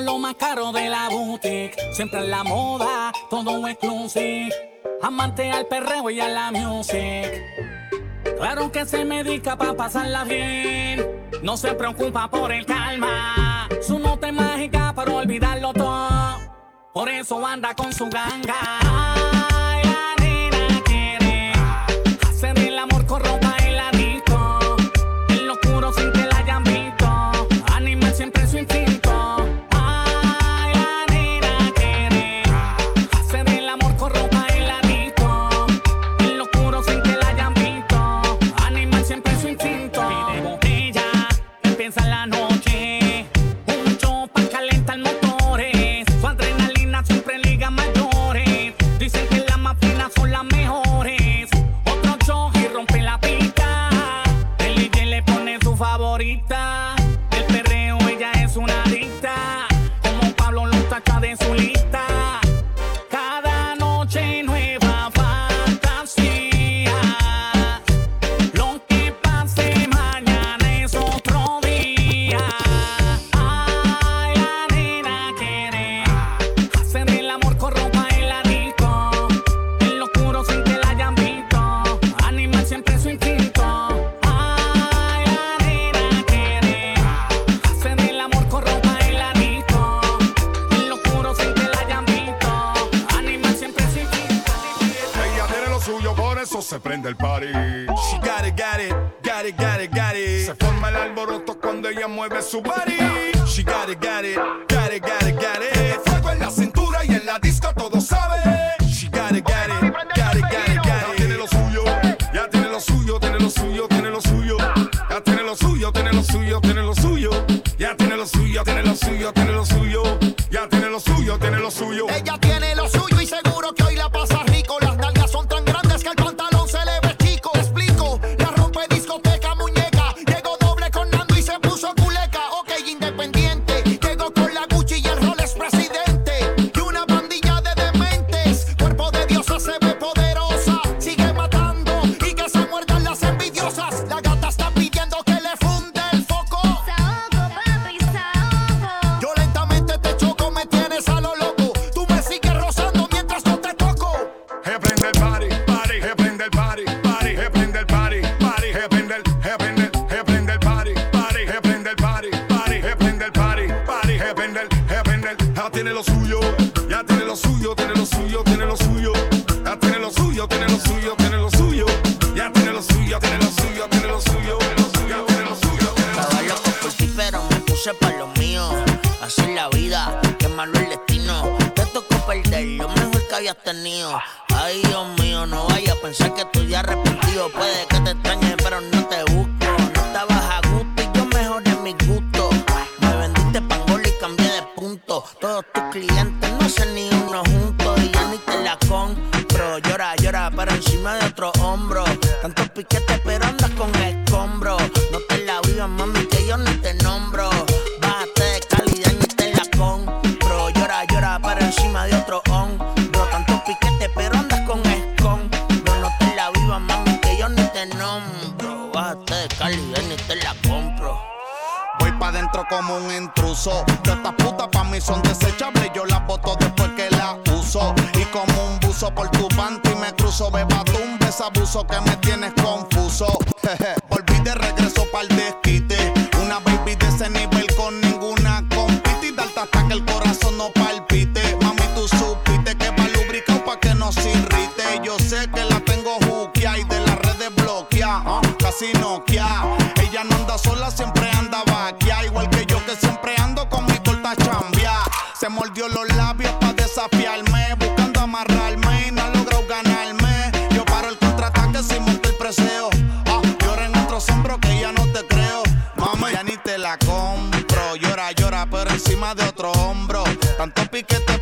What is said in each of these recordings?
Lo más caro de la boutique, siempre en la moda, todo exclusive. Amante al perreo y a la music. Claro que se medica para pasarla bien. No se preocupa por el calma. Su nota es mágica para olvidarlo todo. Por eso anda con su ganga. prende el party. She got it, got it, got it, got it, got it. Se forma el alboroto cuando ella mueve su body. She got it, got it, got it, got it, got it. Fuego en la cintura y en la disco todo sabe. She got it, got it, got it, got it, got it. Ya tiene lo suyo, ya tiene lo suyo, tiene lo suyo, tiene lo suyo. Ya tiene lo suyo, tiene lo suyo, tiene lo suyo. Ya tiene lo suyo, tiene lo suyo, tiene lo suyo. Ya tiene lo suyo, tiene lo suyo. Ella tiene lo suyo, ya tiene lo suyo, tiene lo suyo, tiene lo suyo, ya tiene lo suyo, tiene lo suyo, tiene lo suyo, ya tiene lo suyo, tiene lo suyo, tiene lo suyo, ya tiene lo suyo. Estaba loco por ti, pero me puse para lo mío. Así es la vida, qué malo el destino. Te tocó perder lo mejor que habías tenido. Ay, Dios mío, no vayas a pensar que tú ya arrepentido. Puede que te extrañes, pero no te busques Todos tus clientes no son ni uno juntos y yo ni te la compro. Llora, llora, pero encima de otro hombro. Tantos piquetes, pero andas con escombros. No te la vivas, mami, que yo ni te nombro. Bájate de calidad ni te la compro. Llora, llora, pero encima de otro hombro. Tantos piquetes, pero andas con escombros. No te la vivas, mami, que yo ni te nombro. Bájate de calidad ni te la compro. Voy pa' dentro como un intruso puta pa' mí son desechables. Yo las boto después que las uso. Y como un buzo por tu panty me cruzo. Beba tú un besabuso que me tienes confuso. Volví de regreso para el destino. de otro hombro. Tanto piquete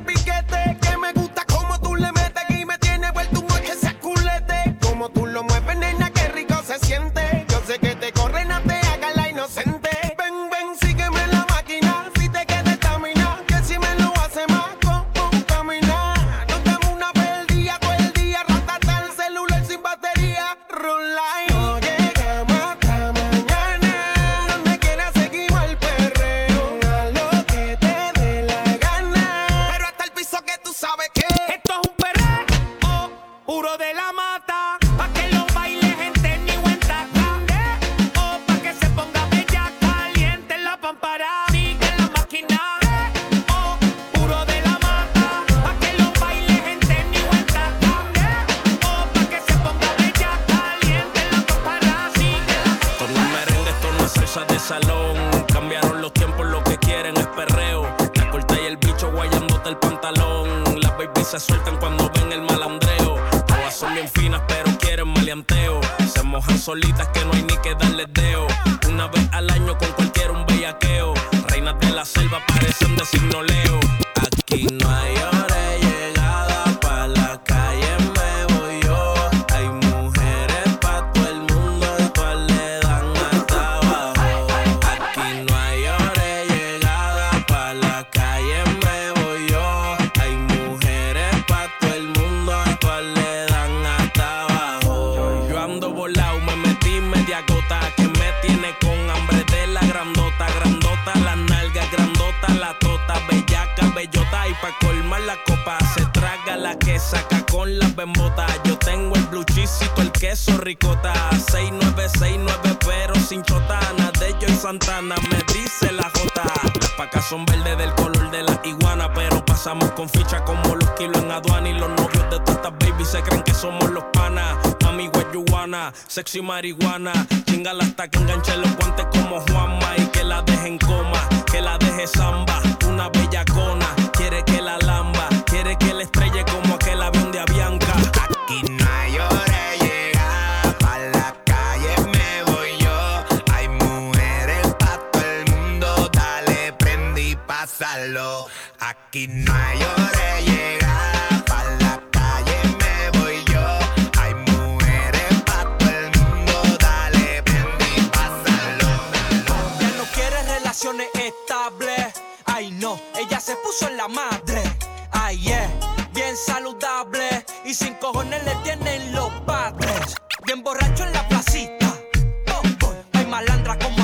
el piquete que Cambiaron los tiempos, lo que quieren es perreo. La corta y el bicho guayándote el pantalón. Las babies se sueltan cuando ven el malandreo. Todas son bien finas, pero quieren maleanteo. Se mojan solitas que no hay ni que darles deo. Una vez al año con cualquiera un bellaqueo. Reinas de la selva parecen de signoleo. Aquí no hay queso ricota. 6969 pero sin chotana. De Joy Santana me dice la jota. Las pacas son verdes del color de la iguana. Pero pasamos con ficha como los kilos en aduana. Y los novios de todas baby se creen que somos los panas. Mami guayuana, sexy marihuana. Chingala hasta que enganche los guantes como Juanma. Y que la dejen coma, que la deje samba. Una bella cona máquina yo de llegar. Pa la calle me voy yo. Hay mujeres pa todo el mundo. Dale ven y pásalo. Ya no quiere relaciones estables ay no ella se puso en la madre. Ay yeah bien saludable y sin cojones le tienen los padres. Bien borracho en la placita. Oh, oh. hay malandra como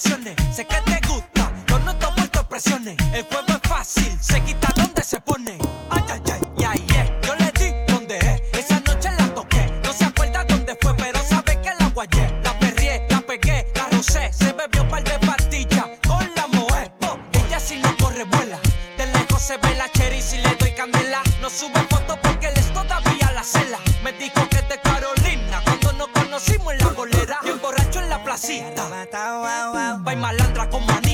presión de casita. Vai malandra como anita.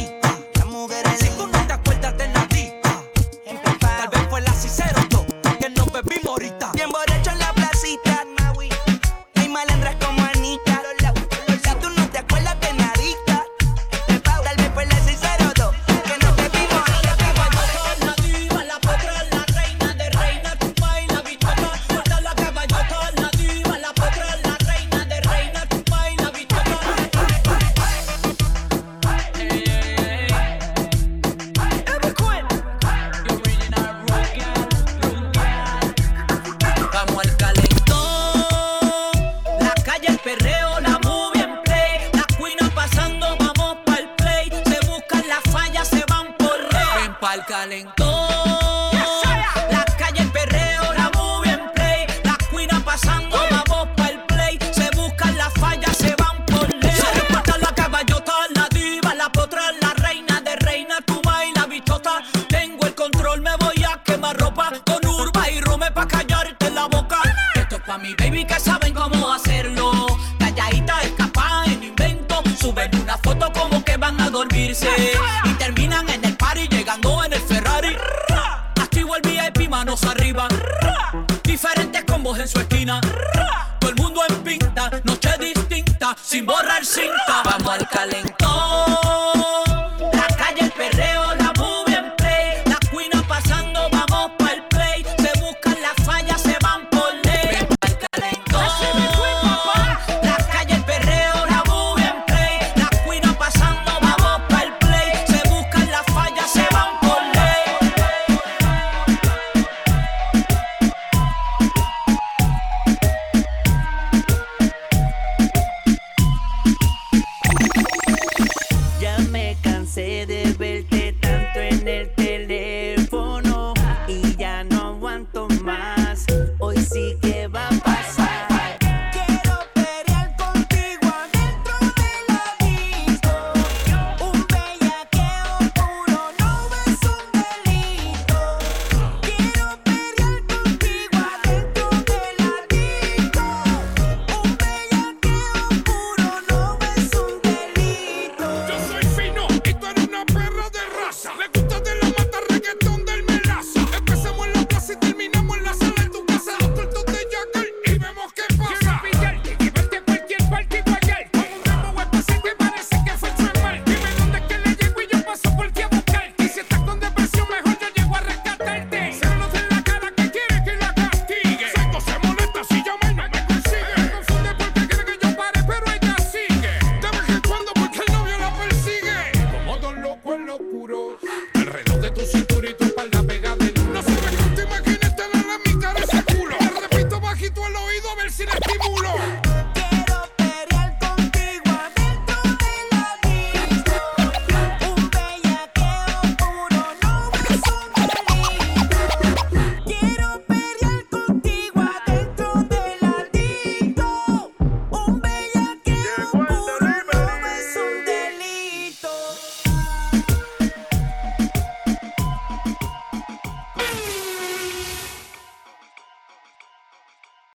en su esquina. Todo el mundo en pinta, noche distinta, sin borrar cinta. Vamos al calentamiento